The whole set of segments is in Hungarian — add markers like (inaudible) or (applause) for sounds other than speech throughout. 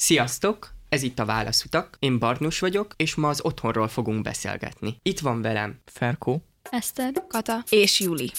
Sziasztok! Ez itt a Válaszutak, én Barnus vagyok, és ma az otthonról fogunk beszélgetni. Itt van velem Ferkó. Eszter, Kata. és Juli.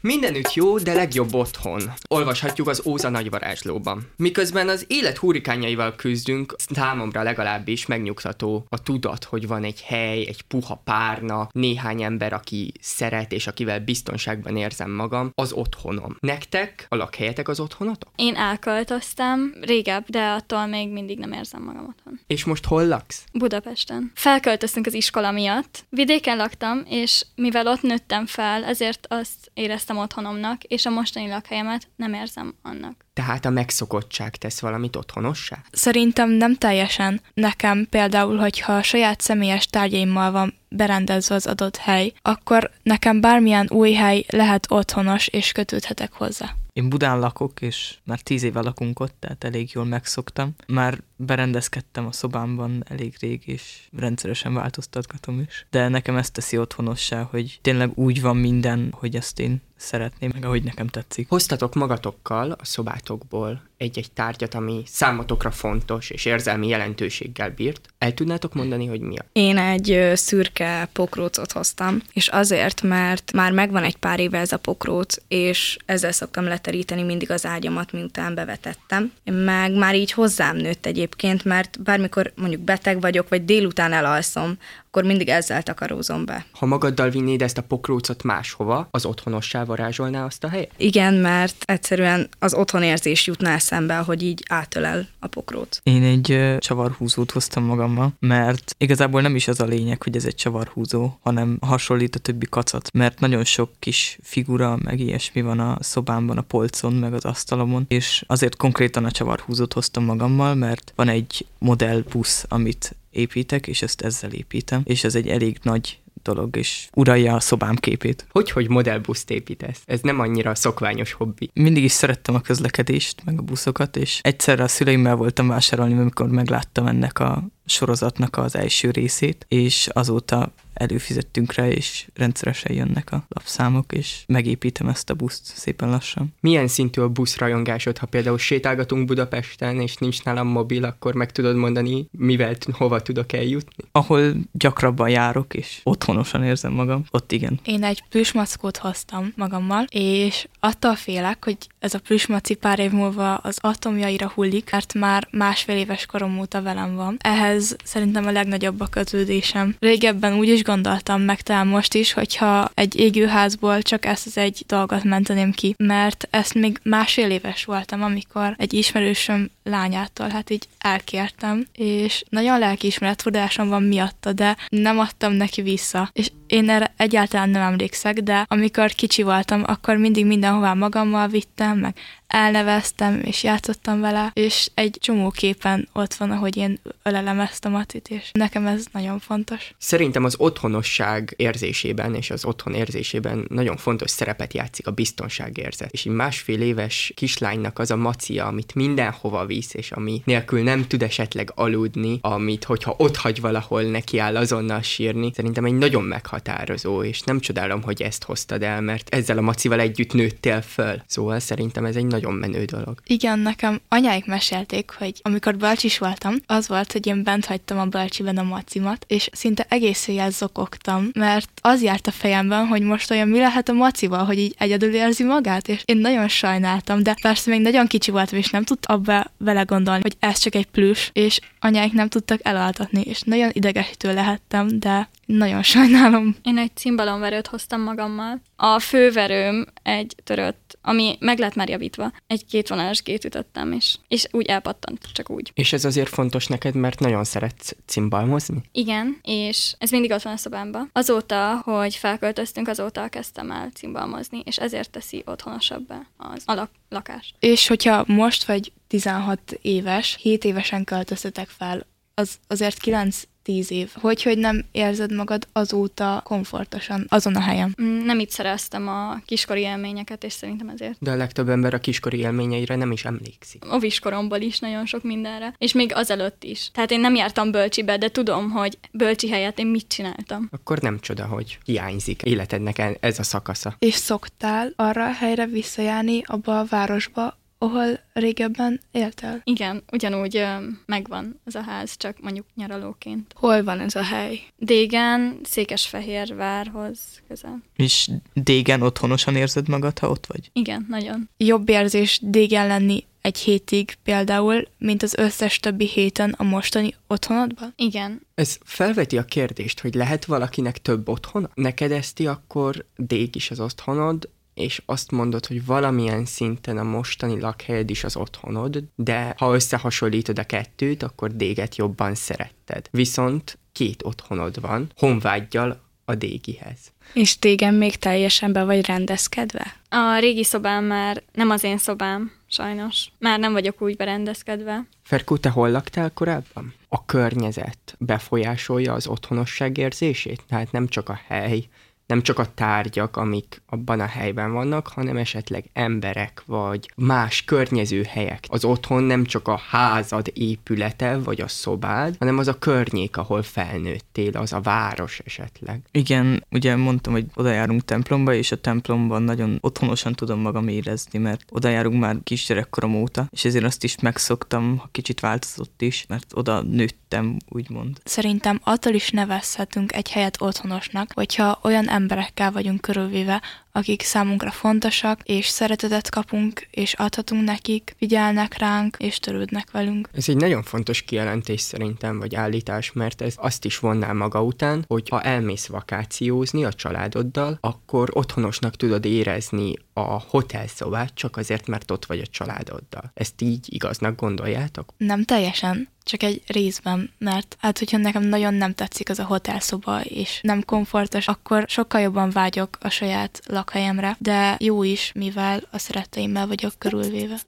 Mindenütt jó, de legjobb otthon. Olvashatjuk az Óza nagyvarázslóban. Miközben az élet hurrikánjaival küzdünk, számomra legalábbis megnyugtató a tudat, hogy van egy hely, egy puha párna, néhány ember, aki szeret és akivel biztonságban érzem magam, az otthonom. Nektek a lakhelyetek az otthonatok? Én elköltöztem, régebb, de attól még mindig nem érzem magam otthon. És most hol laksz? Budapesten. Felköltöztünk az iskola miatt. Vidéken laktam, és mivel ott nőttem fel, ezért azt éreztem otthonomnak, és a mostani lakhelyemet nem érzem annak. Tehát a megszokottság tesz valamit otthonossá? Szerintem nem teljesen. Nekem például, hogyha a saját személyes tárgyaimmal van berendezve az adott hely, akkor nekem bármilyen új hely lehet otthonos, és kötődhetek hozzá. Én Budán lakok, és már tíz éve lakunk ott, tehát elég jól megszoktam. Már berendezkedtem a szobámban elég rég, és rendszeresen változtatgatom is. De nekem ezt teszi otthonossá, hogy tényleg úgy van minden, hogy ezt én szeretném, meg ahogy nekem tetszik. Hoztatok magatokkal a szobátokból egy-egy tárgyat, ami számotokra fontos és érzelmi jelentőséggel bírt. El tudnátok mondani, hogy mi a? Én egy szürke pokrócot hoztam, és azért, mert már megvan egy pár éve ez a pokróc, és ezzel szoktam leteríteni mindig az ágyamat, miután bevetettem. Meg már így hozzám nőtt egyébként, mert bármikor mondjuk beteg vagyok, vagy délután elalszom, akkor mindig ezzel takarózom be. Ha magaddal vinnéd ezt a pokrócot máshova, az otthonossá varázsolná azt a helyet? Igen, mert egyszerűen az otthonérzés jutná eszembe, hogy így átölel a pokróc. Én egy ö, csavarhúzót hoztam magammal, mert igazából nem is az a lényeg, hogy ez egy csavarhúzó, hanem hasonlít a többi kacat, mert nagyon sok kis figura, meg ilyesmi van a szobámban, a polcon, meg az asztalomon, és azért konkrétan a csavarhúzót hoztam magammal, mert van egy modellbusz, amit építek, és ezt ezzel építem, és ez egy elég nagy dolog, és uralja a szobám képét. Hogy, hogy modellbuszt építesz? Ez nem annyira szokványos hobbi. Mindig is szerettem a közlekedést, meg a buszokat, és egyszerre a szüleimmel voltam vásárolni, amikor megláttam ennek a sorozatnak az első részét, és azóta előfizettünk rá, és rendszeresen jönnek a lapszámok, és megépítem ezt a buszt szépen lassan. Milyen szintű a buszrajongásod, ha például sétálgatunk Budapesten, és nincs nálam mobil, akkor meg tudod mondani, mivel, hova tudok eljutni? Ahol gyakrabban járok, és otthonosan érzem magam, ott igen. Én egy plüsmackót hoztam magammal, és attól félek, hogy ez a plüsmaci pár év múlva az atomjaira hullik, mert már másfél éves korom óta velem van. Ehhez szerintem a legnagyobb a kötődésem. Régebben úgy is gondoltam, meg talán most is, hogyha egy égőházból csak ezt az egy dolgot menteném ki, mert ezt még másfél éves voltam, amikor egy ismerősöm lányától hát így elkértem, és nagyon lelkiismeret tudásom van miatta, de nem adtam neki vissza. És én erre egyáltalán nem emlékszek, de amikor kicsi voltam, akkor mindig mindenhová magammal vittem, meg elneveztem, és játszottam vele, és egy csomó képen ott van, ahogy én ölelem ezt a matit, és nekem ez nagyon fontos. Szerintem az otthonosság érzésében és az otthon érzésében nagyon fontos szerepet játszik a biztonságérzet. És egy másfél éves kislánynak az a macia, amit mindenhova visz, és ami nélkül nem tud esetleg aludni, amit hogyha ott hagy valahol, neki áll azonnal sírni, szerintem egy nagyon meghatározó, és nem csodálom, hogy ezt hoztad el, mert ezzel a macival együtt nőttél föl. Szóval szerintem ez egy nagyon menő dolog. Igen, nekem anyáik mesélték, hogy amikor bölcsis voltam, az volt, hogy én bent hagytam a bölcsiben a macimat, és szinte egész éjjel zokogtam, mert az járt a fejemben, hogy most olyan mi lehet a macival, hogy így egyedül érzi magát, és én nagyon sajnáltam, de persze még nagyon kicsi voltam, és nem tudtam abba vele gondolni, hogy ez csak egy plüss, és anyáik nem tudtak elaltatni, és nagyon idegesítő lehettem, de nagyon sajnálom. Én egy cimbalomverőt hoztam magammal. A főverőm egy törött, ami meg lett már javítva. Egy kétvonalas gét ütöttem is, és úgy elpattant, csak úgy. És ez azért fontos neked, mert nagyon szeretsz cimbalmozni? Igen, és ez mindig ott van a szobámban. Azóta, hogy felköltöztünk, azóta kezdtem el cimbalmozni, és ezért teszi otthonosabbá az alak lakást. És hogyha most vagy 16 éves, 7 évesen költöztetek fel, az azért 9 10 év. Hogy, hogy nem érzed magad azóta komfortosan azon a helyen. Mm, Nem itt szereztem a kiskori élményeket, és szerintem ezért. De a legtöbb ember a kiskori élményeire nem is emlékszik. Oviskoromból is nagyon sok mindenre, és még azelőtt is. Tehát én nem jártam bölcsibe, de tudom, hogy bölcsi helyett én mit csináltam. Akkor nem csoda, hogy hiányzik életednek e- ez a szakasza. És szoktál arra a helyre visszajárni, abba a városba, ahol régebben éltél? Igen, ugyanúgy ö, megvan az a ház, csak mondjuk nyaralóként. Hol van ez a hely? Dégen, Székesfehérvárhoz közel. És dégen otthonosan érzed magad, ha ott vagy? Igen, nagyon. Jobb érzés dégen lenni egy hétig például, mint az összes többi héten a mostani otthonodban? Igen. Ez felveti a kérdést, hogy lehet valakinek több otthona? Neked eszti akkor dég is az otthonod, és azt mondod, hogy valamilyen szinten a mostani lakhelyed is az otthonod, de ha összehasonlítod a kettőt, akkor déget jobban szeretted. Viszont két otthonod van, honvágyjal a dégihez. És tégen még teljesen be vagy rendezkedve? A régi szobám már nem az én szobám, sajnos. Már nem vagyok úgy berendezkedve. Ferkó, te hol laktál korábban? A környezet befolyásolja az otthonosság érzését? Tehát nem csak a hely, nem csak a tárgyak, amik abban a helyben vannak, hanem esetleg emberek, vagy más környező helyek. Az otthon nem csak a házad épülete, vagy a szobád, hanem az a környék, ahol felnőttél, az a város esetleg. Igen, ugye mondtam, hogy oda járunk templomba, és a templomban nagyon otthonosan tudom magam érezni, mert oda járunk már kisgyerekkorom óta, és ezért azt is megszoktam, ha kicsit változott is, mert oda nőttem, úgymond. Szerintem attól is nevezhetünk egy helyet otthonosnak, hogyha olyan emberekkel vagyunk körülvéve, akik számunkra fontosak, és szeretetet kapunk, és adhatunk nekik, figyelnek ránk, és törődnek velünk. Ez egy nagyon fontos kijelentés szerintem, vagy állítás, mert ez azt is vonná maga után, hogy ha elmész vakációzni a családoddal, akkor otthonosnak tudod érezni a hotelszobát csak azért, mert ott vagy a családoddal. Ezt így igaznak gondoljátok? Nem teljesen, csak egy részben, mert hát, hogyha nekem nagyon nem tetszik az a hotelszoba, és nem komfortos, akkor sokkal jobban vágyok a saját lakhelyemre, de jó is, mivel a szeretteimmel vagyok körülvéve.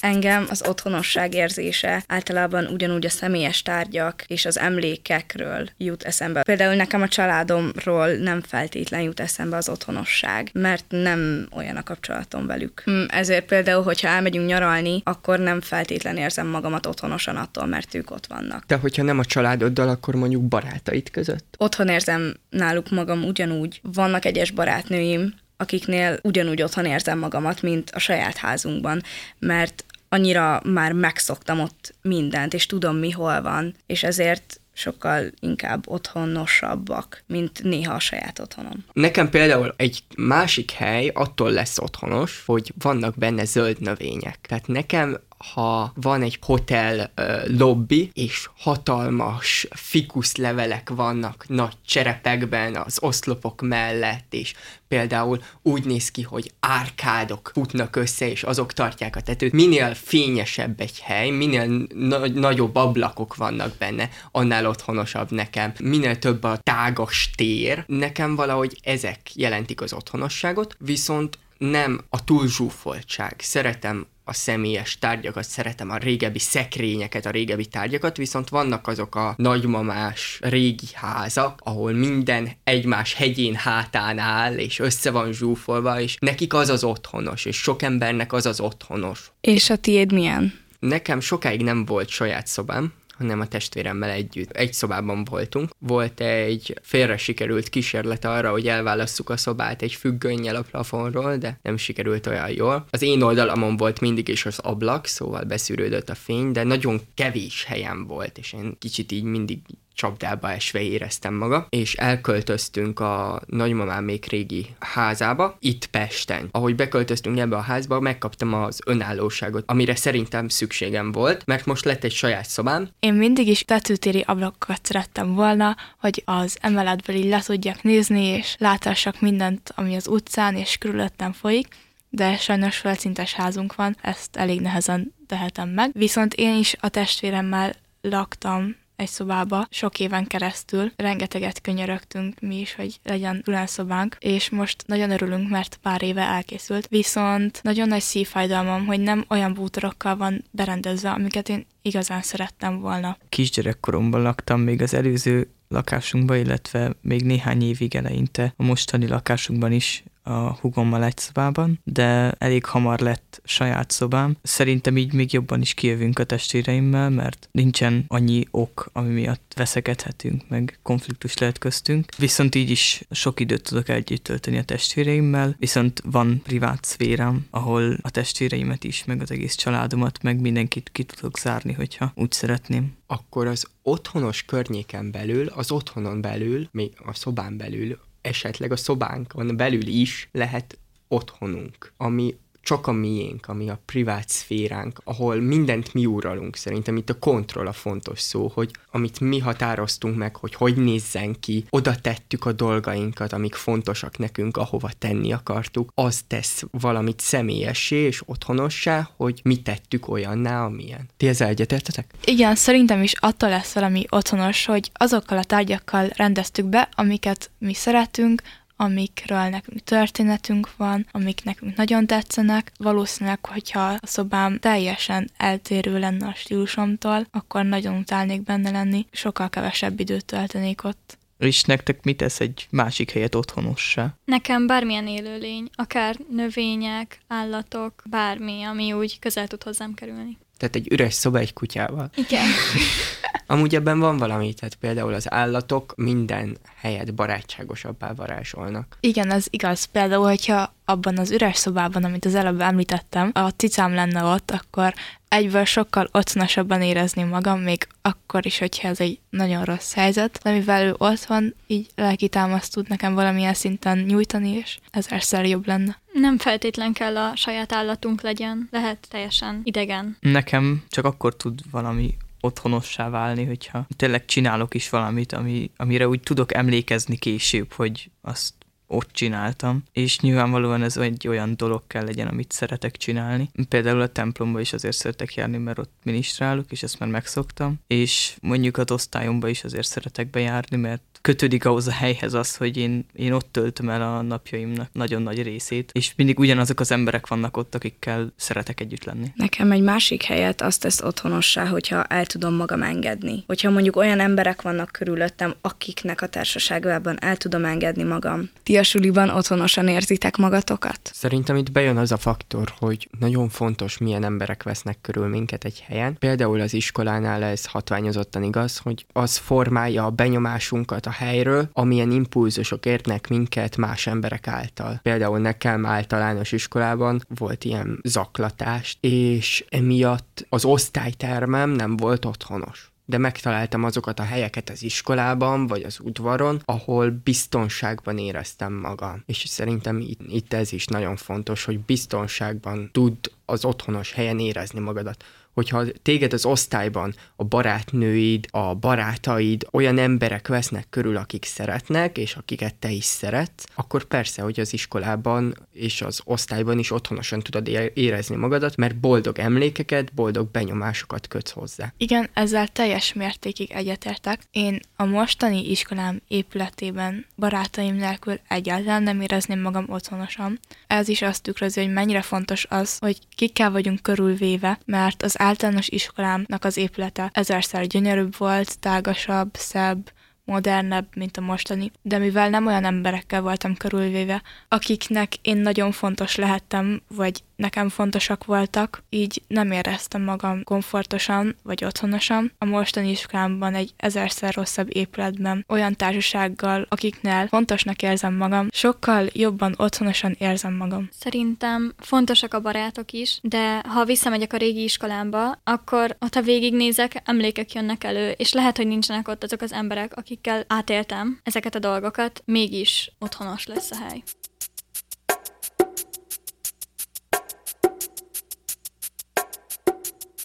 Engem az otthonosság érzése általában ugyanúgy a személyes tárgyak és az emlékekről jut eszembe. Például nekem a családomról nem feltétlen jut eszembe az otthonosság, mert nem olyan a kapcsolatom velük. Hm, Ezért például, hogyha elmegyünk nyaralni, akkor nem feltétlen érzem magamat otthonosan attól, mert ők ott vannak. De hogyha nem a családoddal, akkor mondjuk barátaid között? Otthon érzem náluk magam ugyanúgy. Vannak egyes barátnőim, akiknél ugyanúgy otthon érzem magamat, mint a saját házunkban, mert annyira már megszoktam ott mindent, és tudom, mi hol van, és ezért sokkal inkább otthonosabbak, mint néha a saját otthonom. Nekem például egy másik hely attól lesz otthonos, hogy vannak benne zöld növények. Tehát nekem ha van egy hotel ö, lobby, és hatalmas fikuszlevelek vannak nagy cserepekben az oszlopok mellett, és például úgy néz ki, hogy árkádok futnak össze, és azok tartják a tetőt. Minél fényesebb egy hely, minél na- nagyobb ablakok vannak benne, annál otthonosabb nekem. Minél több a tágas tér, nekem valahogy ezek jelentik az otthonosságot, viszont nem a túlzsúfoltság. Szeretem a személyes tárgyakat, szeretem a régebbi szekrényeket, a régebbi tárgyakat, viszont vannak azok a nagymamás régi házak, ahol minden egymás hegyén hátán áll, és össze van zsúfolva, és nekik az az otthonos, és sok embernek az az otthonos. És a tiéd milyen? Nekem sokáig nem volt saját szobám, hanem a testvéremmel együtt. Egy szobában voltunk. Volt egy félre sikerült kísérlet arra, hogy elválasszuk a szobát egy függönnyel a plafonról, de nem sikerült olyan jól. Az én oldalamon volt mindig is az ablak, szóval beszűrődött a fény, de nagyon kevés helyem volt, és én kicsit így mindig csapdába esve éreztem maga, és elköltöztünk a nagymamámék régi házába, itt Pesten. Ahogy beköltöztünk ebbe a házba, megkaptam az önállóságot, amire szerintem szükségem volt, mert most lett egy saját szobám, Én mindig is tetőtéri ablakokat szerettem volna, hogy az emeletből így le tudjak nézni, és láthassak mindent, ami az utcán és körülöttem folyik, de sajnos felszintes házunk van, ezt elég nehezen tehetem meg. Viszont én is a testvéremmel laktam egy szobába sok éven keresztül. Rengeteget könyörögtünk mi is, hogy legyen külön szobánk, és most nagyon örülünk, mert pár éve elkészült. Viszont nagyon nagy szívfájdalmam, hogy nem olyan bútorokkal van berendezve, amiket én igazán szerettem volna. Kisgyerekkoromban laktam még az előző lakásunkban, illetve még néhány évig eleinte a mostani lakásunkban is a hugommal egy szobában, de elég hamar lett saját szobám. Szerintem így még jobban is kijövünk a testvéreimmel, mert nincsen annyi ok, ami miatt veszekedhetünk, meg konfliktus lehet köztünk. Viszont így is sok időt tudok együtt tölteni a testvéreimmel, viszont van privát szférám, ahol a testvéreimet is, meg az egész családomat, meg mindenkit ki tudok zárni, hogyha úgy szeretném. Akkor az otthonos környéken belül, az otthonon belül, még a szobán belül, esetleg a szobánkon belül is lehet otthonunk, ami csak a miénk, ami a privát szféránk, ahol mindent mi uralunk. Szerintem itt a kontroll a fontos szó, hogy amit mi határoztunk meg, hogy hogy nézzen ki, oda tettük a dolgainkat, amik fontosak nekünk, ahova tenni akartuk, az tesz valamit személyessé és otthonossá, hogy mi tettük olyanná, amilyen. Ti ezzel egyetértetek? Igen, szerintem is attól lesz valami otthonos, hogy azokkal a tárgyakkal rendeztük be, amiket mi szeretünk, amikről nekünk történetünk van, amik nekünk nagyon tetszenek. Valószínűleg, hogyha a szobám teljesen eltérő lenne a stílusomtól, akkor nagyon utálnék benne lenni, sokkal kevesebb időt töltenék ott. És nektek mit tesz egy másik helyet otthonossá? Nekem bármilyen élőlény, akár növények, állatok, bármi, ami úgy közel tud hozzám kerülni. Tehát egy üres szoba egy kutyával. Igen. (laughs) Amúgy ebben van valami, tehát például az állatok minden helyet barátságosabbá varázsolnak. Igen, ez igaz. Például, hogyha abban az üres szobában, amit az előbb említettem, a cicám lenne ott, akkor egyből sokkal otthonosabban érezném magam, még akkor is, hogyha ez egy nagyon rossz helyzet, de mivel ő ott van, így lelki támaszt tud nekem valamilyen szinten nyújtani, és ezerszer jobb lenne. Nem feltétlen kell a saját állatunk legyen, lehet teljesen idegen. Nekem csak akkor tud valami otthonossá válni, hogyha tényleg csinálok is valamit, ami, amire úgy tudok emlékezni később, hogy azt ott csináltam, és nyilvánvalóan ez egy olyan dolog kell legyen, amit szeretek csinálni. Például a templomba is azért szeretek járni, mert ott minisztrálok, és ezt már megszoktam, és mondjuk az osztályomba is azért szeretek bejárni, mert kötődik ahhoz a helyhez az, hogy én, én ott töltöm el a napjaimnak nagyon nagy részét, és mindig ugyanazok az emberek vannak ott, akikkel szeretek együtt lenni. Nekem egy másik helyet azt tesz otthonossá, hogyha el tudom magam engedni. Hogyha mondjuk olyan emberek vannak körülöttem, akiknek a társaságában el tudom engedni magam. Ti a suliban otthonosan érzitek magatokat? Szerintem itt bejön az a faktor, hogy nagyon fontos, milyen emberek vesznek körül minket egy helyen. Például az iskolánál ez hatványozottan igaz, hogy az formálja a benyomásunkat a helyről, amilyen impulzusok érnek minket más emberek által. Például nekem általános iskolában volt ilyen zaklatás, és emiatt az osztálytermem nem volt otthonos de megtaláltam azokat a helyeket az iskolában, vagy az udvaron, ahol biztonságban éreztem magam. És szerintem itt, itt ez is nagyon fontos, hogy biztonságban tud az otthonos helyen érezni magadat hogyha téged az osztályban a barátnőid, a barátaid, olyan emberek vesznek körül, akik szeretnek, és akiket te is szeretsz, akkor persze, hogy az iskolában és az osztályban is otthonosan tudod érezni magadat, mert boldog emlékeket, boldog benyomásokat kötsz hozzá. Igen, ezzel teljes mértékig egyetértek. Én a mostani iskolám épületében barátaim nélkül egyáltalán nem érezném magam otthonosan. Ez is azt tükrözi, hogy mennyire fontos az, hogy kikkel vagyunk körülvéve, mert az általános iskolámnak az épülete ezerszer gyönyörűbb volt, tágasabb, szebb, modernebb, mint a mostani, de mivel nem olyan emberekkel voltam körülvéve, akiknek én nagyon fontos lehettem, vagy nekem fontosak voltak, így nem éreztem magam komfortosan vagy otthonosan. A mostani iskolámban egy ezerszer rosszabb épületben olyan társasággal, akiknél fontosnak érzem magam, sokkal jobban otthonosan érzem magam. Szerintem fontosak a barátok is, de ha visszamegyek a régi iskolámba, akkor ott ha végignézek, emlékek jönnek elő, és lehet, hogy nincsenek ott azok az emberek, akikkel átéltem ezeket a dolgokat, mégis otthonos lesz a hely.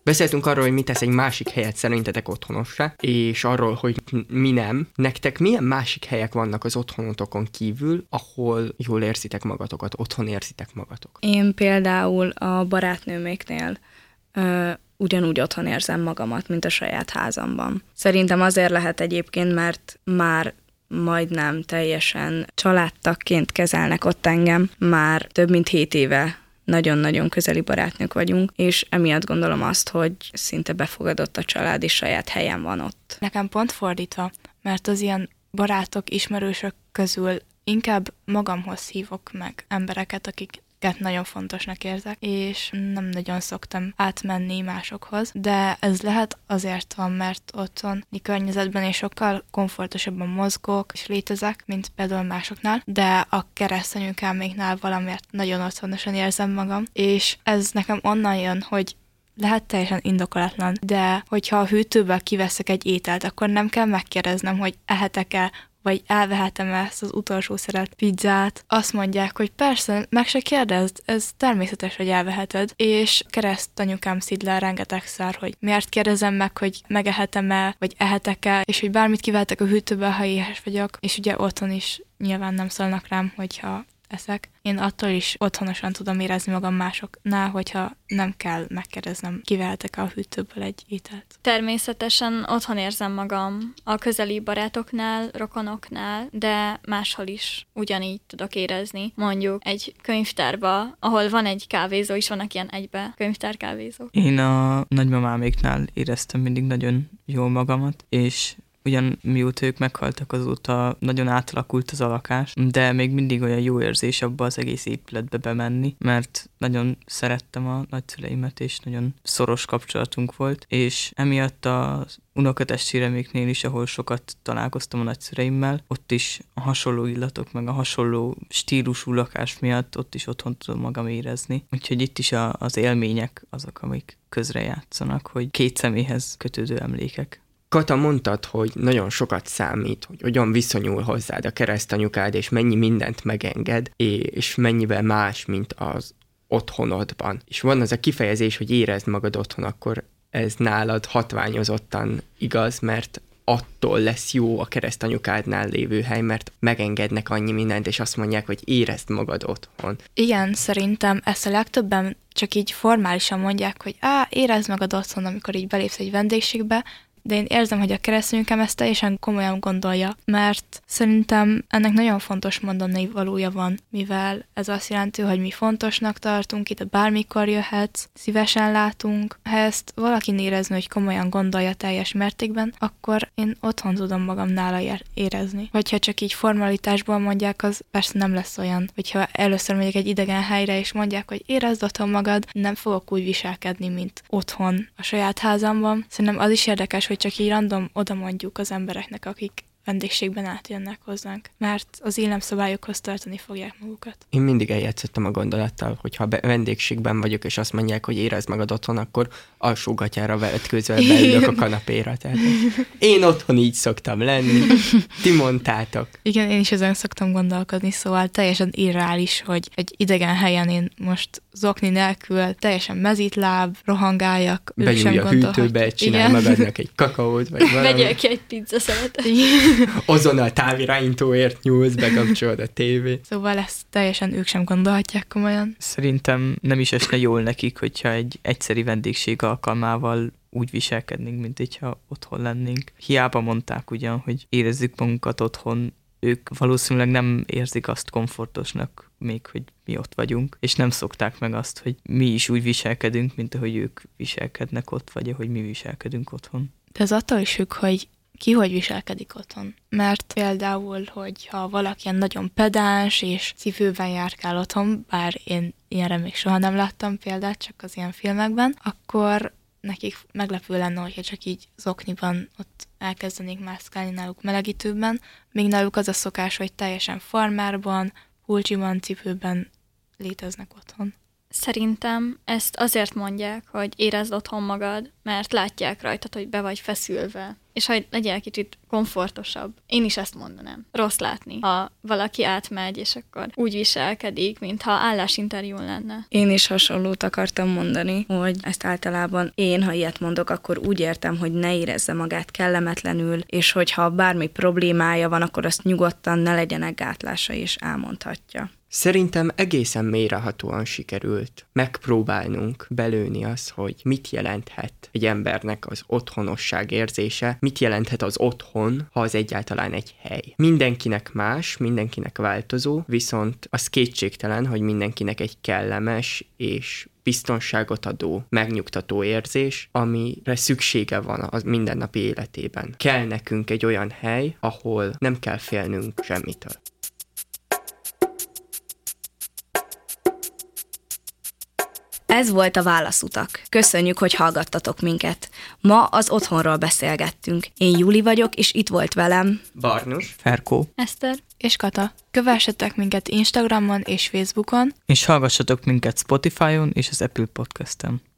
Beszéltünk arról, hogy mit tesz egy másik helyet szerintetek otthonossá, és arról, hogy mi nem. Nektek milyen másik helyek vannak az otthonotokon kívül, ahol jól érzitek magatokat, otthon érzitek magatok? Én például a barátnőméknél ö, ugyanúgy otthon érzem magamat, mint a saját házamban. Szerintem azért lehet egyébként, mert már majdnem teljesen családtakként kezelnek ott engem. Már több mint hét éve nagyon-nagyon közeli barátnők vagyunk, és emiatt gondolom azt, hogy szinte befogadott a család, és saját helyen van ott. Nekem pont fordítva, mert az ilyen barátok, ismerősök közül inkább magamhoz hívok meg embereket, akik nagyon fontosnak érzek, és nem nagyon szoktam átmenni másokhoz, de ez lehet azért van, mert otthoni környezetben és sokkal komfortosabban mozgok és létezek, mint például másoknál, de a keresztanyukáméknál valamiért nagyon otthonosan érzem magam, és ez nekem onnan jön, hogy lehet teljesen indokolatlan, de hogyha a hűtőből kiveszek egy ételt, akkor nem kell megkérdeznem, hogy ehetek-e, vagy elvehetem ezt az utolsó szeret pizzát. Azt mondják, hogy persze, meg se kérdezd, ez természetes, hogy elveheted, és kereszt anyukám szidle rengetegszer, hogy miért kérdezem meg, hogy megehetem-e, vagy ehetek-e, és hogy bármit kivehetek a hűtőből, ha éhes vagyok, és ugye otthon is nyilván nem szólnak rám, hogyha eszek. Én attól is otthonosan tudom érezni magam másoknál, hogyha nem kell megkérdeznem, kivehetek a hűtőből egy ételt. Természetesen otthon érzem magam a közeli barátoknál, rokonoknál, de máshol is ugyanígy tudok érezni. Mondjuk egy könyvtárba, ahol van egy kávézó, is vannak ilyen egybe könyvtárkávézók. Én a nagymamáméknál éreztem mindig nagyon jól magamat, és ugyan mióta ők meghaltak azóta nagyon átalakult az a lakás, de még mindig olyan jó érzés abba az egész épületbe bemenni, mert nagyon szerettem a nagyszüleimet, és nagyon szoros kapcsolatunk volt, és emiatt az unokatestvéreméknél is, ahol sokat találkoztam a nagyszüleimmel, ott is a hasonló illatok, meg a hasonló stílusú lakás miatt ott is otthon tudom magam érezni. Úgyhogy itt is a, az élmények azok, amik közre játszanak, hogy két személyhez kötődő emlékek. Kata, mondtad, hogy nagyon sokat számít, hogy hogyan viszonyul hozzád a keresztanyukád, és mennyi mindent megenged, és mennyivel más, mint az otthonodban. És van az a kifejezés, hogy érezd magad otthon, akkor ez nálad hatványozottan igaz, mert attól lesz jó a keresztanyukádnál lévő hely, mert megengednek annyi mindent, és azt mondják, hogy érezd magad otthon. Igen, szerintem ezt a legtöbben csak így formálisan mondják, hogy á, érezd magad otthon, amikor így belépsz egy vendégségbe, de én érzem, hogy a keresztényünkem ezt teljesen komolyan gondolja, mert szerintem ennek nagyon fontos mondani valója van, mivel ez azt jelenti, hogy mi fontosnak tartunk, itt bármikor jöhetsz, szívesen látunk. Ha ezt valaki érezni, hogy komolyan gondolja teljes mértékben, akkor én otthon tudom magam nála érezni. Vagy ha csak így formalitásból mondják, az persze nem lesz olyan, hogyha először megyek egy idegen helyre, és mondják, hogy érezd otthon magad, nem fogok úgy viselkedni, mint otthon a saját házamban. Szerintem az is érdekes, hogy hogy csak így random oda mondjuk az embereknek, akik vendégségben átjönnek hozzánk, mert az illemszabályokhoz tartani fogják magukat. Én mindig eljátszottam a gondolattal, hogy ha vendégségben vagyok, és azt mondják, hogy érezd magad otthon, akkor alsógatyára vetkőzve (laughs) beülök a kanapéra. Tehát én otthon így szoktam lenni. Ti mondtátok. Igen, én is ezen szoktam gondolkodni, szóval teljesen irreális, hogy egy idegen helyen én most zokni nélkül teljesen mezítláb, rohangáljak. Benyúlj a hűtőbe, csinálj magadnak egy kakaót, vagy (laughs) valami. Vegyél ki egy pizza szeretet. (laughs) Azonnal távirányítóért nyúlsz, bekapcsolod a tévé. Szóval ezt teljesen ők sem gondolhatják komolyan. Szerintem nem is esne jól nekik, hogyha egy egyszeri vendégség alkalmával úgy viselkednénk, mint hogyha otthon lennénk. Hiába mondták ugyan, hogy érezzük magunkat otthon, ők valószínűleg nem érzik azt komfortosnak még, hogy mi ott vagyunk, és nem szokták meg azt, hogy mi is úgy viselkedünk, mint ahogy ők viselkednek ott, vagy ahogy mi viselkedünk otthon. De ez attól is függ, hogy ki hogy viselkedik otthon. Mert például, hogyha valaki ilyen nagyon pedáns és szívőben járkál otthon, bár én ilyenre még soha nem láttam példát, csak az ilyen filmekben, akkor nekik meglepő lenne, hogyha csak így zokniban ott elkezdenék mászkálni náluk melegítőben, még náluk az a szokás, hogy teljesen farmárban, pulcsiban, cipőben léteznek otthon. Szerintem ezt azért mondják, hogy érezd otthon magad, mert látják rajtad, hogy be vagy feszülve, és hogy legyél kicsit komfortosabb. Én is ezt mondanám. Rossz látni, ha valaki átmegy, és akkor úgy viselkedik, mintha állásinterjú lenne. Én is hasonlót akartam mondani, hogy ezt általában én, ha ilyet mondok, akkor úgy értem, hogy ne érezze magát kellemetlenül, és hogyha bármi problémája van, akkor azt nyugodtan ne legyenek gátlása, és elmondhatja. Szerintem egészen mélyrehatóan sikerült megpróbálnunk belőni az, hogy mit jelenthet egy embernek az otthonosság érzése, mit jelenthet az otthon, ha az egyáltalán egy hely. Mindenkinek más, mindenkinek változó, viszont az kétségtelen, hogy mindenkinek egy kellemes és biztonságot adó, megnyugtató érzés, amire szüksége van a mindennapi életében. Kell nekünk egy olyan hely, ahol nem kell félnünk semmitől. Ez volt a Válaszutak. Köszönjük, hogy hallgattatok minket. Ma az otthonról beszélgettünk. Én Juli vagyok, és itt volt velem Barnus. Ferkó. Eszter? És Kata, kövessetek minket Instagramon és Facebookon, És hallgassatok minket Spotify-on és az Apple Podcast-en.